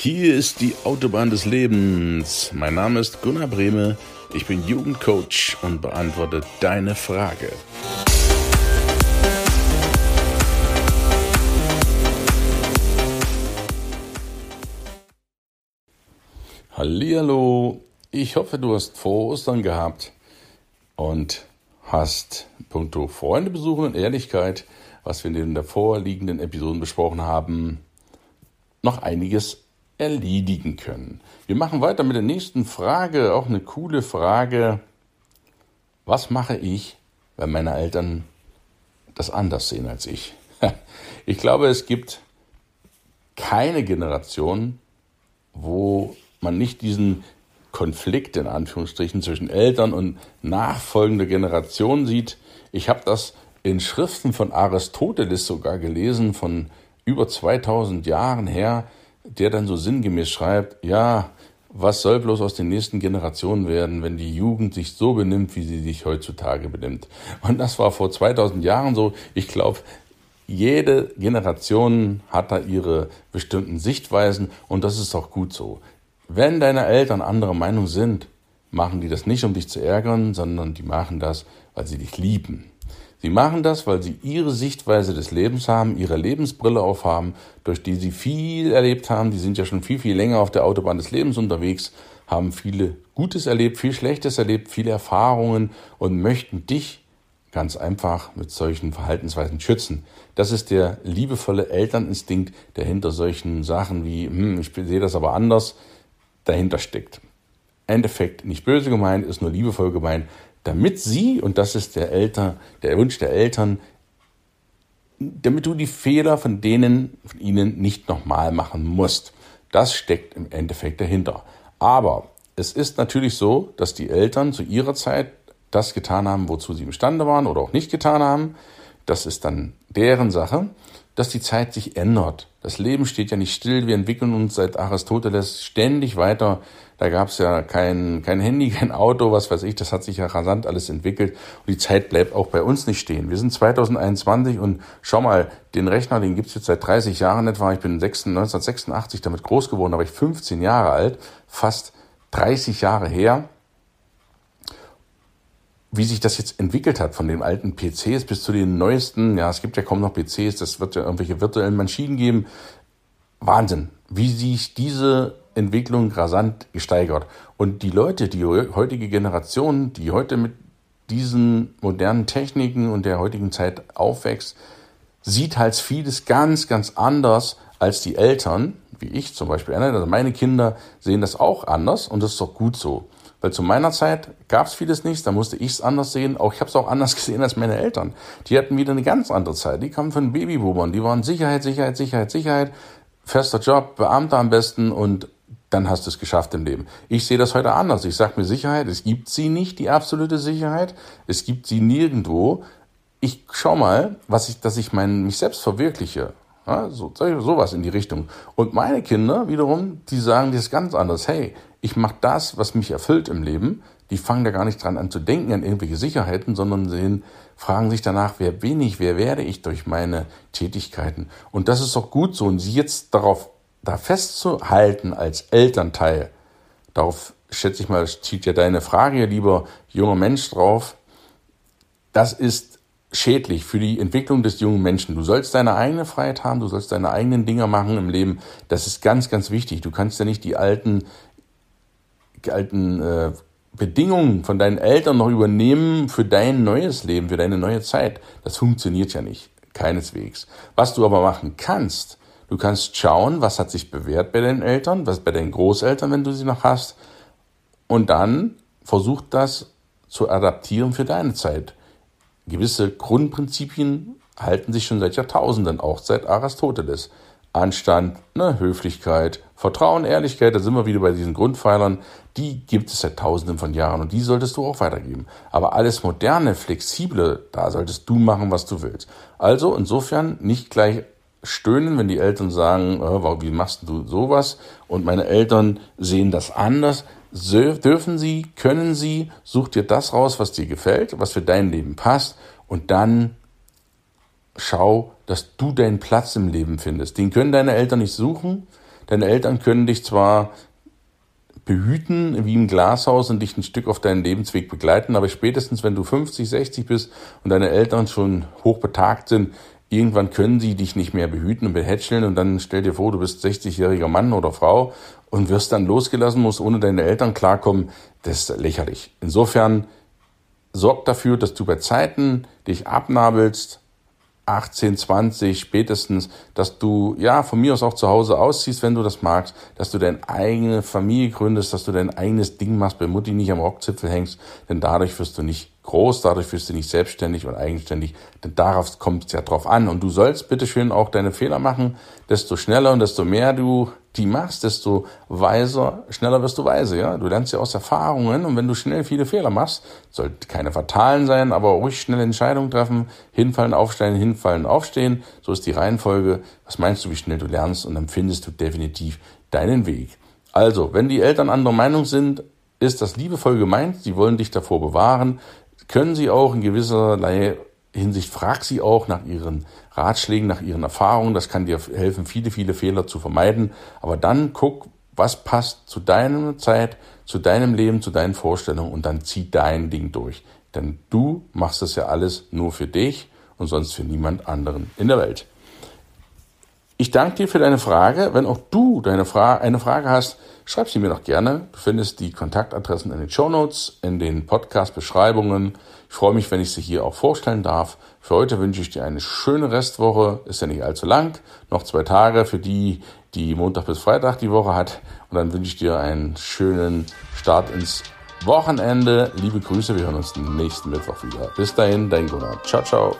Hier ist die Autobahn des Lebens. Mein Name ist Gunnar Brehme. Ich bin Jugendcoach und beantworte deine Frage. Hallihallo. Ich hoffe, du hast vor Ostern gehabt und hast puncto Freunde besuchen und Ehrlichkeit, was wir in den davor liegenden Episoden besprochen haben, noch einiges erledigen können. Wir machen weiter mit der nächsten Frage, auch eine coole Frage. Was mache ich, wenn meine Eltern das anders sehen als ich? Ich glaube, es gibt keine Generation, wo man nicht diesen Konflikt in Anführungsstrichen zwischen Eltern und nachfolgender Generation sieht. Ich habe das in Schriften von Aristoteles sogar gelesen, von über 2000 Jahren her der dann so sinngemäß schreibt, ja, was soll bloß aus den nächsten Generationen werden, wenn die Jugend sich so benimmt, wie sie sich heutzutage benimmt. Und das war vor 2000 Jahren so. Ich glaube, jede Generation hat da ihre bestimmten Sichtweisen und das ist auch gut so. Wenn deine Eltern anderer Meinung sind, machen die das nicht, um dich zu ärgern, sondern die machen das, weil sie dich lieben. Sie machen das, weil sie ihre Sichtweise des Lebens haben, ihre Lebensbrille aufhaben, durch die sie viel erlebt haben. Die sind ja schon viel, viel länger auf der Autobahn des Lebens unterwegs, haben viele Gutes erlebt, viel Schlechtes erlebt, viele Erfahrungen und möchten dich ganz einfach mit solchen Verhaltensweisen schützen. Das ist der liebevolle Elterninstinkt, der hinter solchen Sachen wie, hm, ich sehe das aber anders, dahinter steckt. Endeffekt nicht böse gemeint, ist nur liebevoll gemeint, damit sie, und das ist der Eltern, der Wunsch der Eltern, damit du die Fehler von denen, von ihnen nicht nochmal machen musst. Das steckt im Endeffekt dahinter. Aber es ist natürlich so, dass die Eltern zu ihrer Zeit das getan haben, wozu sie imstande waren oder auch nicht getan haben. Das ist dann deren Sache dass die Zeit sich ändert. Das Leben steht ja nicht still. Wir entwickeln uns seit Aristoteles ständig weiter. Da gab es ja kein, kein Handy, kein Auto, was weiß ich. Das hat sich ja rasant alles entwickelt. Und die Zeit bleibt auch bei uns nicht stehen. Wir sind 2021 und schau mal, den Rechner, den gibt's jetzt seit 30 Jahren etwa. Ich bin 1986 damit groß geworden, da war ich 15 Jahre alt, fast 30 Jahre her wie sich das jetzt entwickelt hat von den alten PCs bis zu den neuesten, ja, es gibt ja kaum noch PCs, das wird ja irgendwelche virtuellen Maschinen geben. Wahnsinn, wie sich diese Entwicklung rasant gesteigert. Und die Leute, die heutige Generation, die heute mit diesen modernen Techniken und der heutigen Zeit aufwächst, sieht halt vieles ganz, ganz anders als die Eltern, wie ich zum Beispiel. Also meine Kinder sehen das auch anders und das ist doch gut so. Weil zu meiner Zeit gab es vieles nicht, da musste ich es anders sehen. Auch ich habe es auch anders gesehen als meine Eltern. Die hatten wieder eine ganz andere Zeit. Die kamen von Babyboomern. Die waren Sicherheit, Sicherheit, Sicherheit, Sicherheit. Fester Job, Beamter am besten und dann hast du es geschafft im Leben. Ich sehe das heute anders. Ich sage mir Sicherheit, es gibt sie nicht, die absolute Sicherheit. Es gibt sie nirgendwo. Ich schau mal, was ich, dass ich mein, mich selbst verwirkliche. Ja, so, sowas in die Richtung. Und meine Kinder wiederum, die sagen das ganz anders. Hey, ich mache das, was mich erfüllt im Leben. Die fangen da gar nicht dran an zu denken, an irgendwelche Sicherheiten, sondern sehen, fragen sich danach, wer bin ich, wer werde ich durch meine Tätigkeiten. Und das ist doch gut so. Und sie jetzt darauf da festzuhalten als Elternteil, darauf schätze ich mal, zieht ja deine Frage, lieber junger Mensch, drauf. Das ist schädlich für die Entwicklung des jungen Menschen. Du sollst deine eigene Freiheit haben, du sollst deine eigenen Dinger machen im Leben. Das ist ganz, ganz wichtig. Du kannst ja nicht die alten, alten äh, Bedingungen von deinen Eltern noch übernehmen für dein neues Leben, für deine neue Zeit. Das funktioniert ja nicht. Keineswegs. Was du aber machen kannst, du kannst schauen, was hat sich bewährt bei deinen Eltern, was bei deinen Großeltern, wenn du sie noch hast. Und dann versuch das zu adaptieren für deine Zeit gewisse Grundprinzipien halten sich schon seit Jahrtausenden, auch seit Aristoteles. Anstand, ne, Höflichkeit, Vertrauen, Ehrlichkeit, da sind wir wieder bei diesen Grundpfeilern, die gibt es seit Tausenden von Jahren und die solltest du auch weitergeben. Aber alles moderne, flexible, da solltest du machen, was du willst. Also insofern nicht gleich stöhnen, wenn die Eltern sagen, oh, wie machst du sowas? Und meine Eltern sehen das anders. Dürfen sie, können sie, such dir das raus, was dir gefällt, was für dein Leben passt und dann schau, dass du deinen Platz im Leben findest. Den können deine Eltern nicht suchen. Deine Eltern können dich zwar behüten wie im Glashaus und dich ein Stück auf deinen Lebensweg begleiten, aber spätestens wenn du 50, 60 bist und deine Eltern schon hochbetagt sind, irgendwann können sie dich nicht mehr behüten und behätscheln und dann stell dir vor, du bist 60-jähriger Mann oder Frau und wirst dann losgelassen, musst ohne deine Eltern klarkommen, das ist lächerlich. Insofern sorg dafür, dass du bei Zeiten dich abnabelst, 18, 20 spätestens, dass du ja von mir aus auch zu Hause ausziehst, wenn du das magst, dass du deine eigene Familie gründest, dass du dein eigenes Ding machst, bei Mutti nicht am Rockzipfel hängst, denn dadurch wirst du nicht groß, dadurch wirst du nicht selbstständig und eigenständig, denn darauf kommt es ja drauf an. Und du sollst bitteschön auch deine Fehler machen, desto schneller und desto mehr du die machst, desto weiser, schneller wirst du weise, ja. Du lernst ja aus Erfahrungen und wenn du schnell viele Fehler machst, sollte keine fatalen sein, aber ruhig schnelle Entscheidungen treffen, hinfallen, aufstehen, hinfallen, aufstehen. So ist die Reihenfolge. Was meinst du, wie schnell du lernst und dann findest du definitiv deinen Weg. Also, wenn die Eltern anderer Meinung sind, ist das liebevoll gemeint. Sie wollen dich davor bewahren können sie auch in gewisserlei Hinsicht, frag sie auch nach ihren Ratschlägen, nach ihren Erfahrungen. Das kann dir helfen, viele, viele Fehler zu vermeiden. Aber dann guck, was passt zu deiner Zeit, zu deinem Leben, zu deinen Vorstellungen und dann zieh dein Ding durch. Denn du machst das ja alles nur für dich und sonst für niemand anderen in der Welt. Ich danke dir für deine Frage. Wenn auch du deine Fra eine Frage hast, schreib sie mir doch gerne. Du findest die Kontaktadressen in den Show Notes, in den Podcast-Beschreibungen. Ich freue mich, wenn ich sie hier auch vorstellen darf. Für heute wünsche ich dir eine schöne Restwoche. Ist ja nicht allzu lang. Noch zwei Tage für die, die Montag bis Freitag die Woche hat. Und dann wünsche ich dir einen schönen Start ins Wochenende. Liebe Grüße. Wir hören uns nächsten Mittwoch wieder. Bis dahin, dein Gunnar. Ciao, ciao.